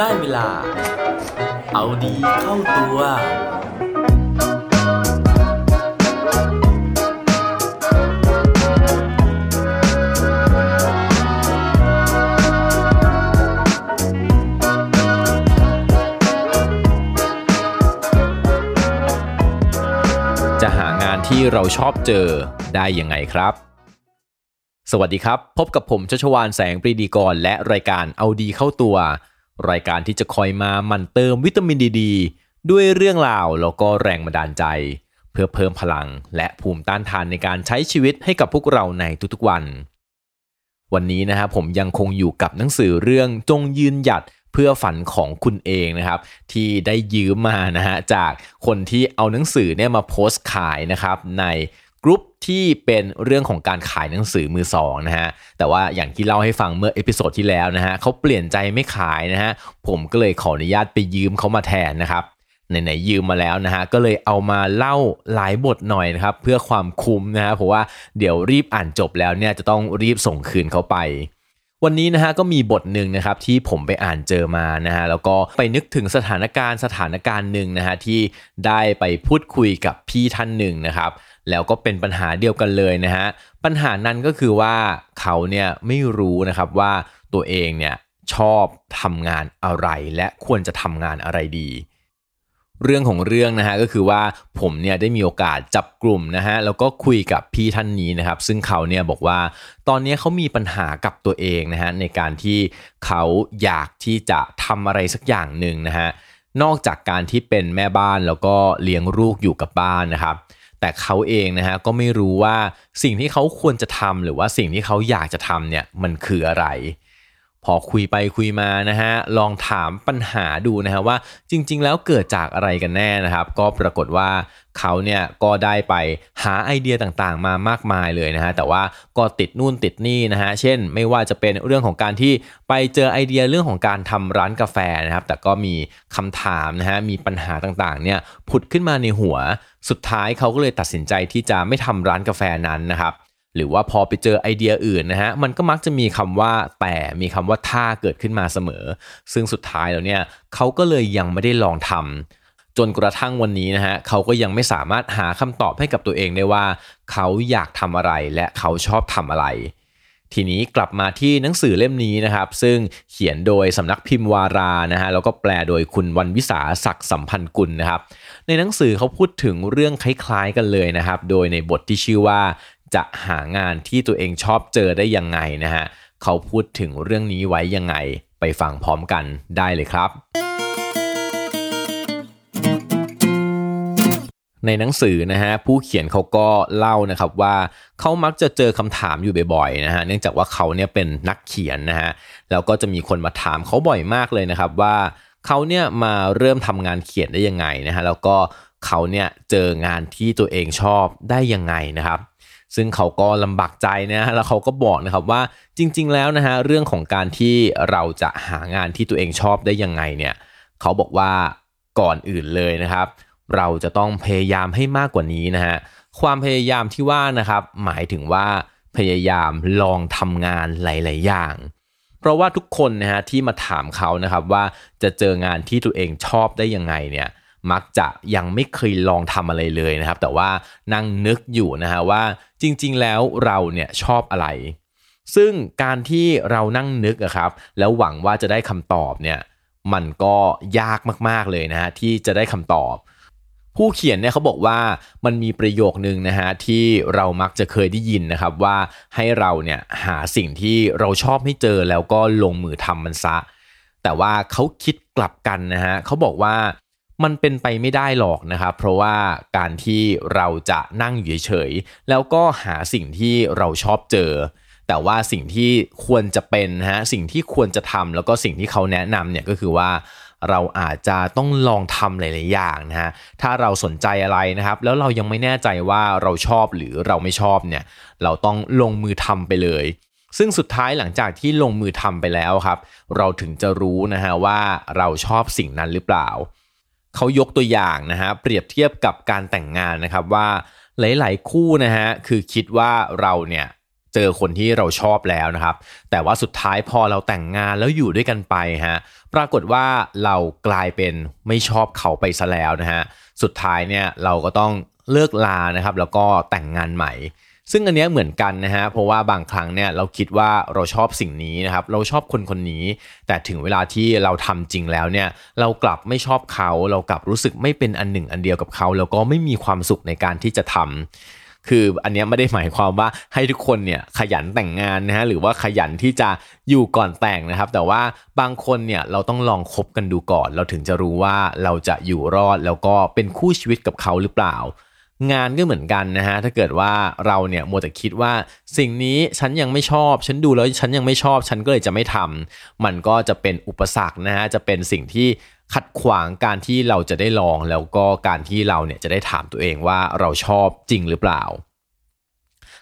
ได้เวลา เอาดีเข้าตัว จะหางานที่เราชอบเจอได้ยังไงครับสวัสดีครับ พบกับผมชัชวานแสงปรีดีกร และรายการเอาดีเข้าตัว รายการที่จะคอยมาหมั่นเติมวิตามินดีดด้วยเรื่องราวแล้วก็แรงบันดาลใจ เพื่อเพิ่มพลังและภูมิต้านทานในการใช้ชีวิตให้กับพวกเราในทุกๆวัน วันนี้นะครับผมยังคงอยู่กับหนังสือเรื่องจงยืนหยัดเพื่อฝันของคุณเองนะครับ ที่ได้ยืมมานะฮะจากคนที่เอาหนังสือเนี่ยมาโพสต์ขายนะครับใน กลุ่มที่เป็นเรื่องของการขายหนังสือมือสองนะฮะแต่ว่าอย่างที่เล่าให้ฟังเมื่อ episode ที่แล้วนะฮะเขาเปลี่ยนใจไม่ขายนะฮะผมก็เลยขออนุญาตไปยืมเขามาแทนนะครับไหนๆยืมมาแล้วนะฮะก็เลยเอามาเล่าหลายบทหน่อยนะครับเพื่อความคุ้มนะฮะเพราะว่าเดี๋ยวรีบอ่านจบแล้วเนี่ยจะต้องรีบส่งคืนเขาไปวันนี้นะฮะก็มีบทหนึ่งนะครับที่ผมไปอ่านเจอมานะฮะแล้วก็ไปนึกถึงสถานการณ์สถานการณ์หนึ่งนะฮะที่ได้ไปพูดคุยกับพี่ท่านหนึ่งนะครับ แล้วก็เป็นปัญหาเดียวกันเลยนะฮะปัญหานั้นก็คือว่าเขาเนี่ยไม่รู้นะครับว่าตัวเองเนี่ยชอบทำงานอะไรและควรจะทำงานอะไรดี เรื่องของเรื่องนะฮะก็คือว่าผมเนี่ยได้มีโอกาสจับกลุ่มนะฮะแล้วก็คุยกับพี่ท่านนี้นะครับ ซึ่งเขาเนี่ยบอกว่าตอนนี้เขามีปัญหากับตัวเองนะฮะในการที่เขาอยากที่จะทำอะไรสักอย่างหนึ่งนะฮะนอกจากการที่เป็นแม่บ้านแล้วก็เลี้ยงลูกอยู่กับบ้านนะครับ แต่เขาเองนะฮะก็ไม่รู้ว่าสิ่งที่เขาควรจะทำหรือว่าสิ่งที่เขาอยากจะทำเนี่ยมันคืออะไร พอคุยไปคุยมานะฮะลองถามปัญหาดูนะฮะว่าจริง ๆ แล้วเกิดจากอะไรกันแน่นะครับ ก็ปรากฏว่าเขาเนี่ยก็ได้ไปหาไอเดียต่างๆ มามากมายเลยนะฮะแต่ว่าก็ติดนู่นติดนี่นะฮะเช่น ไม่ว่าจะเป็นเรื่องของการที่ไปเจอไอเดียเรื่องของการทำร้านกาแฟนะครับ แต่ก็มีคำถามนะฮะมีปัญหาต่างๆเนี่ยผุดขึ้นมาในหัว สุดท้ายเขาก็เลยตัดสินใจที่จะไม่ทำร้านกาแฟนั้นนะครับ หรือว่าพอไปเจอไอเดียอื่นนะฮะมันก็มักจะมีคำว่าแต่มีคำว่าถ้าเกิดขึ้นมาเสมอ ซึ่งสุดท้ายแล้วเนี่ยเขาก็เลยยังไม่ได้ลองทำจนกระทั่งวันนี้นะฮะเขาก็ยังไม่สามารถหาคำตอบให้กับตัวเองได้ว่า เขาอยากทำอะไรและเขาชอบทำอะไรทีนี้กลับมาที่หนังสือเล่มนี้นะครับ ซึ่งเขียนโดยสำนักพิมพ์วารานะฮะแล้วก็แปลโดยคุณวันวิสาศักดิ์สัมพันธ์กุลนะครับ ในหนังสือเขาพูดถึงเรื่องคล้ายๆกันเลยนะครับ โดยในบทที่ชื่อว่า จะหางานที่ตัวเองชอบเจอได้ยังไงนะฮะเขาพูดถึงเรื่องนี้ไว้ยังไงไปฟังพร้อมกันได้เลยครับ ในหนังสือนะฮะผู้เขียนเขาก็เล่านะครับว่าเขามักจะเจอคำถามอยู่บ่อยๆนะฮะเนื่องจากว่าเขาเนี่ยเป็นนักเขียนนะฮะแล้วก็จะมีคนมาถามเขาบ่อยมากเลยนะครับว่าเขาเนี่ยมาเริ่มทำงานเขียนได้ยังไงนะฮะแล้วก็เขาเนี่ยเจองานที่ตัวเองชอบได้ยังไงนะครับ ซึ่งเขาก็ลำบากใจนะฮะแล้วเขาก็บอกนะครับว่าจริง ๆ แล้วนะฮะเรื่องของการที่เราจะหางานที่ตัวเองชอบได้ยังไงเนี่ยเขาบอกว่าก่อนอื่นเลยนะครับ เราจะต้องพยายามให้มากกว่านี้นะฮะความพยายามที่ว่านะครับหมายถึงว่าพยายามลองทำงานหลาย ๆ อย่าง เพราะว่าทุกคนนะฮะที่มาถามเขานะครับว่าจะเจองานที่ตัวเองชอบได้ยังไงเนี่ย มักจะยังไม่เคยลองทำอะไรเลยนะครับ แต่ว่านั่งนึกอยู่นะฮะว่าจริงๆแล้วเราเนี่ยชอบอะไร ซึ่งการที่เรานั่งนึกอะครับ แล้วหวังว่าจะได้คำตอบเนี่ยมันก็ยากมากๆเลยนะฮะที่จะได้คำตอบ ผู้เขียนเนี่ยเขาบอกว่ามันมีประโยคนึงนะฮะที่เรามักจะเคยได้ยินนะครับว่าให้เราเนี่ยหาสิ่งที่เราชอบให้เจอแล้วก็ลงมือทำมันซะ แต่ว่าเขาคิดกลับกันนะฮะเขาบอกว่า มันเป็นไปไม่ได้หรอกนะครับ เพราะว่าการที่เราจะนั่งอยู่เฉยๆแล้วก็หาสิ่งที่เราชอบเจอ แต่ว่าสิ่งที่ควรจะเป็นฮะสิ่งที่ควรจะทำแล้วก็สิ่งที่เขาแนะนำเนี่ยก็คือว่าเราอาจจะต้องลองทำหลาย ๆ อย่างนะฮะ ถ้าเราสนใจอะไรนะครับ แล้วเรายังไม่แน่ใจว่าเราชอบหรือเราไม่ชอบเนี่ย เราต้องลงมือทำไปเลย ซึ่งสุดท้ายหลังจากที่ลงมือทำไปแล้วครับ เราถึงจะรู้นะฮะว่าเราชอบสิ่งนั้นหรือเปล่า เขายกตัวอย่างนะฮะเปรียบเทียบกับการแต่งงานนะครับว่าหลาย ๆ คู่นะฮะคือคิดว่าเราเนี่ยเจอคนที่เราชอบแล้วนะครับ แต่ว่าสุดท้ายพอเราแต่งงานแล้วอยู่ด้วยกันไปฮะปรากฏว่าเรากลายเป็นไม่ชอบเขาไปซะแล้วนะฮะสุดท้ายเนี่ยเราก็ต้องเลิกลานะครับ แล้วก็แต่งงานใหม่ ซึ่งอันนี้เหมือนกันนะฮะเพราะว่าบางครั้งเนี่ยเราคิดว่าเราชอบสิ่งนี้นะครับเราชอบคนคนนี้ แต่ถึงเวลาที่เราทำจริงแล้วเนี่ยเรากลับไม่ชอบเขา เรากลับรู้สึกไม่เป็นอันหนึ่งอันเดียวกับเขา แล้วก็ไม่มีความสุขในการที่จะทำคืออันนี้ไม่ได้หมายความว่าให้ทุกคนเนี่ยขยันแต่งงานนะฮะหรือว่าขยันที่จะอยู่ก่อนแต่งนะครับ แต่ว่าบางคนเนี่ยเราต้องลองคบกันดูก่อน เราถึงจะรู้ว่าเราจะอยู่รอดแล้วก็เป็นคู่ชีวิตกับเขาหรือเปล่า งานก็เหมือนกันนะฮะถ้าเกิดว่าเราเนี่ยมัวแต่คิดว่าสิ่งนี้ฉันยังไม่ชอบ ฉันดูแล้วฉันยังไม่ชอบ ฉันก็เลยจะไม่ทำมันก็จะเป็นอุปสรรคนะฮะจะเป็นสิ่งที่ขัดขวางการที่เราจะได้ลองแล้วก็การที่เราเนี่ยจะได้ถามตัวเองว่าเราชอบจริงหรือเปล่า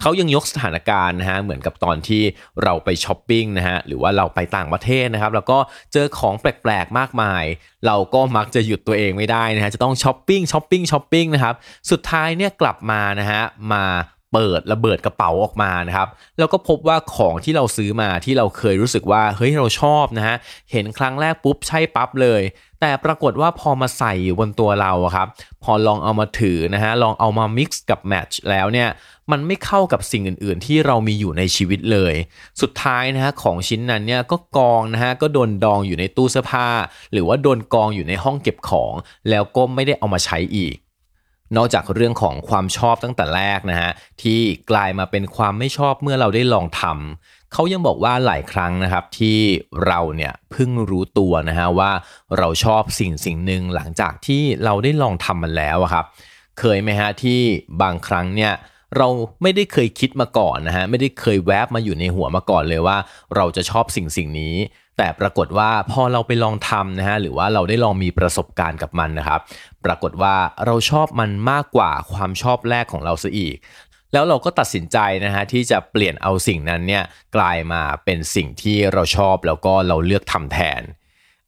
เขายังยกสถานการณ์นะฮะเหมือนกับตอนที่เราไปช้อปปิ้งนะฮะหรือว่าเราไปต่างประเทศนะครับ แล้วก็เจอของแปลกๆมากมาย เราก็มักจะหยุดตัวเองไม่ได้นะฮะจะต้องช้อปปิ้งช้อปปิ้งช้อปปิ้งนะครับสุดท้ายเนี่ยกลับมานะฮะมา เปิดระเบิดกระเป๋าออกมานะครับแล้วก็พบว่าของที่เราซื้อมาที่เราเคยรู้สึกว่าเฮ้ยเราชอบนะฮะเห็นครั้งแรกปุ๊บใช่ปั๊บเลย แต่ปรากฏว่าพอมาใส่อยู่บนตัวเราครับพอลองเอามาถือนะฮะลองเอามา mix กับแมทช์แล้วเนี่ยมันไม่เข้ากับสิ่งอื่น ๆ ที่เรามีอยู่ในชีวิตเลย สุดท้ายนะฮะของชิ้นนั้นเนี่ยก็กองนะฮะก็โดนดองอยู่ในตู้เสื้อผ้า หรือว่าโดนกองอยู่ในห้องเก็บของ แล้วก็ไม่ได้เอามาใช้อีก นอกจากเรื่องของความชอบตั้งแต่แรกนะฮะที่กลายมาเป็นความไม่ชอบเมื่อเราได้ลองทำเขายังบอกว่าหลายครั้งนะครับที่เราเนี่ยเพิ่งรู้ตัวนะฮะว่าเราชอบสิ่งสิ่งหนึ่งหลังจากที่เราได้ลองทำมันแล้วครับ เคยไหมฮะที่บางครั้งเนี่ยเราไม่ได้เคยคิดมาก่อนนะฮะไม่ได้เคยแวบมาอยู่ในหัวมาก่อนเลยว่า เราจะชอบสิ่งสิ่งนี้ แต่ปรากฏว่าพอเราไปลองทำนะฮะหรือว่าเราได้ลองมีประสบการณ์กับมันนะครับ ปรากฏว่าเราชอบมันมากกว่าความชอบแรกของเราซะอีก แล้วเราก็ตัดสินใจนะฮะที่จะเปลี่ยนเอาสิ่งนั้นเนี่ยกลายมาเป็นสิ่งที่เราชอบแล้วก็เราเลือกทำแทน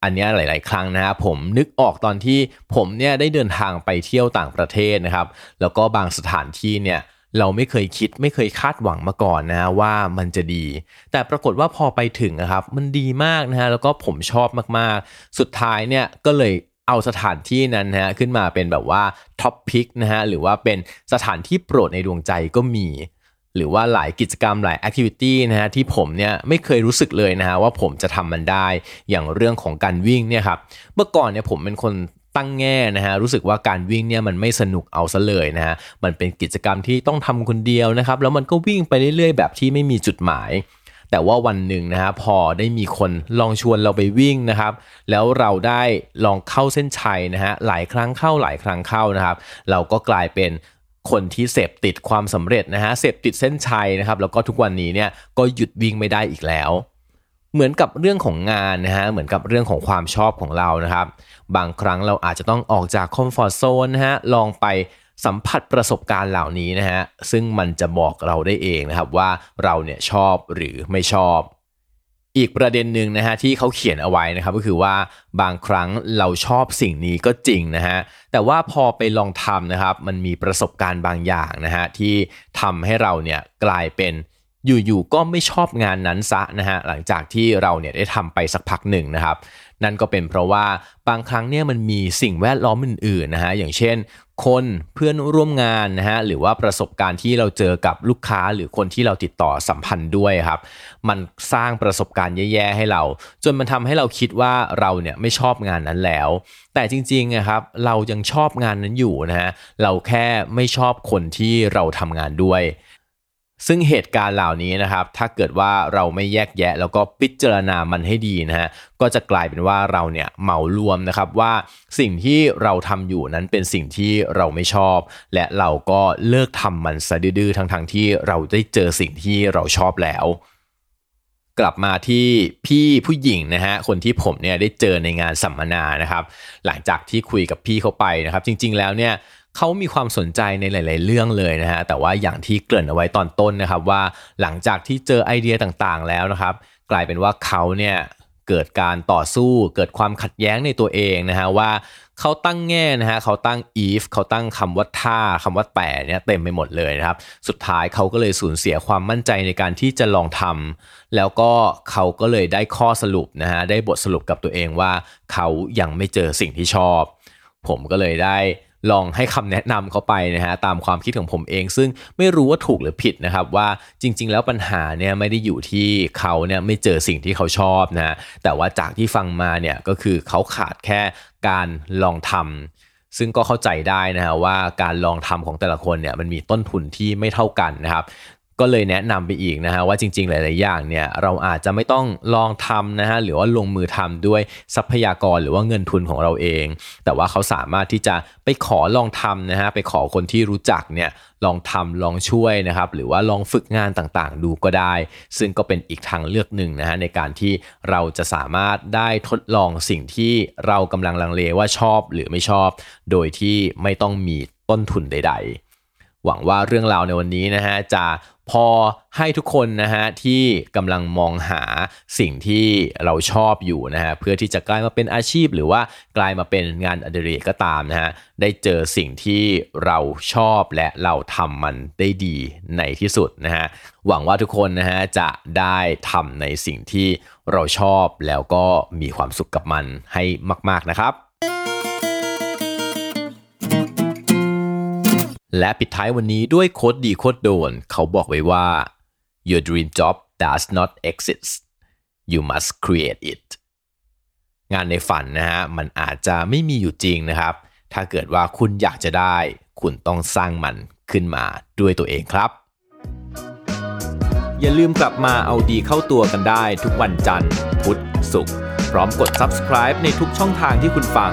อันนี้หลาย ๆ ครั้งนะฮะผมนึกออกตอนที่ผมเนี่ยได้เดินทางไปเที่ยวต่างประเทศนะครับ แล้วก็บางสถานที่เนี่ย เราไม่เคยคิดไม่เคยคาดหวังมาก่อนนะว่ามันจะดี แต่ปรากฏว่าพอไปถึงนะครับ มันดีมากนะฮะแล้วก็ผมชอบมากๆ สุดท้ายเนี่ยก็เลยเอาสถานที่นั้นนะฮะขึ้นมาเป็นแบบว่า top pick นะฮะหรือว่าเป็นสถานที่โปรดในดวงใจก็มี หรือว่าหลายกิจกรรมหลาย activity นะฮะที่ผมเนี่ยไม่เคยรู้สึกเลยนะฮะว่าผมจะทำมันได้อย่างเรื่องของการวิ่งเนี่ยครับเมื่อก่อนเนี่ยผมเป็นคน ตั้งแง่นะฮะรู้สึกว่าการวิ่งเนี่ยมันไม่สนุกเอาซะเลยนะฮะมันเป็นกิจกรรมที่ต้องทำคนเดียวนะครับแล้วมันก็วิ่งไปเรื่อยๆ แบบที่ไม่มีจุดหมาย แต่ว่าวันหนึ่งนะฮะพอได้มีคนลองชวนเราไปวิ่งนะครับ แล้วเราได้ลองเข้าเส้นชัยนะฮะหลายครั้งเข้าหลายครั้งเข้านะครับ เราก็กลายเป็นคนที่เสพติดความสำเร็จนะฮะเสพติดเส้นชัยนะครับ แล้วก็ทุกวันนี้เนี่ยก็หยุดวิ่งไม่ได้อีกแล้ว เหมือนกับเรื่องของงานนะฮะเหมือนกับเรื่องของความชอบของเรานะครับ บางครั้งเราอาจจะต้องออกจากคอมฟอร์ทโซนนะฮะลองไปสัมผัสประสบการณ์เหล่านี้นะฮะซึ่งมันจะบอกเราได้เองนะครับว่าเราเนี่ยชอบหรือไม่ชอบ อีกประเด็นหนึ่งนะฮะที่เขาเขียนเอาไว้นะครับก็คือว่าบางครั้งเราชอบสิ่งนี้ก็จริงนะฮะแต่ว่าพอไปลองทำนะครับ มันมีประสบการณ์บางอย่างนะฮะที่ทำให้เราเนี่ยกลายเป็น อยู่ๆก็ไม่ชอบงานนั้นซะนะฮะหลังจากที่เราเนี่ยได้ทำไปสักพักหนึ่งนะครับ นั่นก็เป็นเพราะว่าบางครั้งเนี่ยมันมีสิ่งแวดล้อมอื่นๆนะฮะอย่างเช่น คนเพื่อนร่วมงานนะฮะหรือว่าประสบการณ์ที่เราเจอกับลูกค้าหรือคนที่เราติดต่อสัมพันธ์ด้วยครับ มันสร้างประสบการณ์แย่ๆให้เรา จนมันทำให้เราคิดว่าเราเนี่ยไม่ชอบงานนั้นแล้ว แต่จริงๆนะครับเรายังชอบงานนั้นอยู่นะฮะเราแค่ไม่ชอบคนที่เราทำงานด้วย ซึ่งเหตุการณ์เหล่านี้นะครับ ถ้าเกิดว่าเราไม่แยกแยะ แล้วก็พิจารณามันให้ดีนะฮะ ก็จะกลายเป็นว่าเราเนี่ยเหมารวมนะครับว่าสิ่งที่เราทำอยู่นั้นเป็นสิ่งที่เราไม่ชอบ และเราก็เลิกทำมันซะดื้อๆ ทั้งๆที่เราได้เจอสิ่งที่เราชอบแล้วกลับมาที่พี่ผู้หญิงนะฮะคนที่ผมเนี่ยได้เจอในงานสัมมนานะครับ หลังจากที่คุยกับพี่เขาไปนะครับ จริง ๆ แล้วเนี่ย เขามีความสนใจในหลาย ๆ เรื่องเลยนะฮะแต่ว่าอย่างที่เกริ่นเอาไว้ตอนต้นนะครับว่าหลังจากที่เจอไอเดียต่างๆ แล้วนะครับ กลายเป็นว่าเขาเนี่ยเกิดการต่อสู้เกิดความขัดแย้งในตัวเองนะฮะว่าเขาตั้งแง่นะฮะเขาตั้ง if เขาตั้งคำว่าถ้าคำว่าแต่เนี่ยเต็มไปหมดเลยนะครับ สุดท้ายเขาก็เลยสูญเสียความมั่นใจในการที่จะลองทำแล้วก็เขาก็เลยได้ข้อสรุปนะฮะได้บทสรุปกับตัวเองว่า เขายังไม่เจอสิ่งที่ชอบ ผมก็เลยได้ ลองให้คำแนะนำเขาไปนะฮะตามความคิดของผมเอง ซึ่งไม่รู้ว่าถูกหรือผิดนะครับว่าจริง ๆ แล้วปัญหาเนี่ยไม่ได้อยู่ที่เขาเนี่ยไม่เจอสิ่งที่เขาชอบนะแต่ว่าจากที่ฟังมาเนี่ยก็คือเขาขาดแค่การลองทำซึ่งก็เข้าใจได้นะฮะว่าการลองทำของแต่ละคนเนี่ยมันมีต้นทุนที่ไม่เท่ากันนะครับ ก็เลยแนะนำไปอีกนะฮะว่าจริง ๆ หลาย ๆ อย่างเนี่ยเราอาจจะไม่ต้องลองทำนะฮะหรือว่าลงมือทำด้วยทรัพยากรหรือว่าเงินทุนของเราเอง แต่ว่าเขาสามารถที่จะไปขอลองทำนะฮะไปขอคนที่รู้จักเนี่ยลองทำลองช่วยนะครับหรือว่าลองฝึกงานต่างๆ ดูก็ได้ ซึ่งก็เป็นอีกทางเลือกหนึ่งนะฮะในการที่เราจะสามารถได้ทดลองสิ่งที่เรากำลังลังเลว่าชอบหรือไม่ชอบ โดยที่ไม่ต้องมีต้นทุนใด ๆ หวังว่าเรื่องราวในวันนี้นะฮะจะ พอให้ทุกคนนะฮะที่กำลังมองหาสิ่งที่เราชอบอยู่นะฮะเพื่อที่จะกลายมาเป็นอาชีพ หรือว่ากลายมาเป็นงานอดิเรกก็ตามนะฮะได้เจอสิ่งที่เราชอบและเราทำมันได้ดีในที่สุดนะฮะหวังว่าทุกคนนะฮะจะได้ทำในสิ่งที่เราชอบแล้วก็มีความสุขกับมันให้มาก ๆนะครับ และปิดท้ายวันนี้ด้วยโคดดีโคดโดน เขาบอกไว้ว่า your dream job does not exist you must create it งานในฝันนะฮะมันอาจจะไม่มีอยู่จริงนะครับ ถ้าเกิดว่าคุณอยากจะได้ คุณต้องสร้างมันขึ้นมาด้วยตัวเองครับ อย่าลืมกลับมาเอาดีเข้าตัวกันได้ทุกวันจันทร์ พุธศุกร์พร้อมกด subscribe ในทุกช่องทางที่คุณฟัง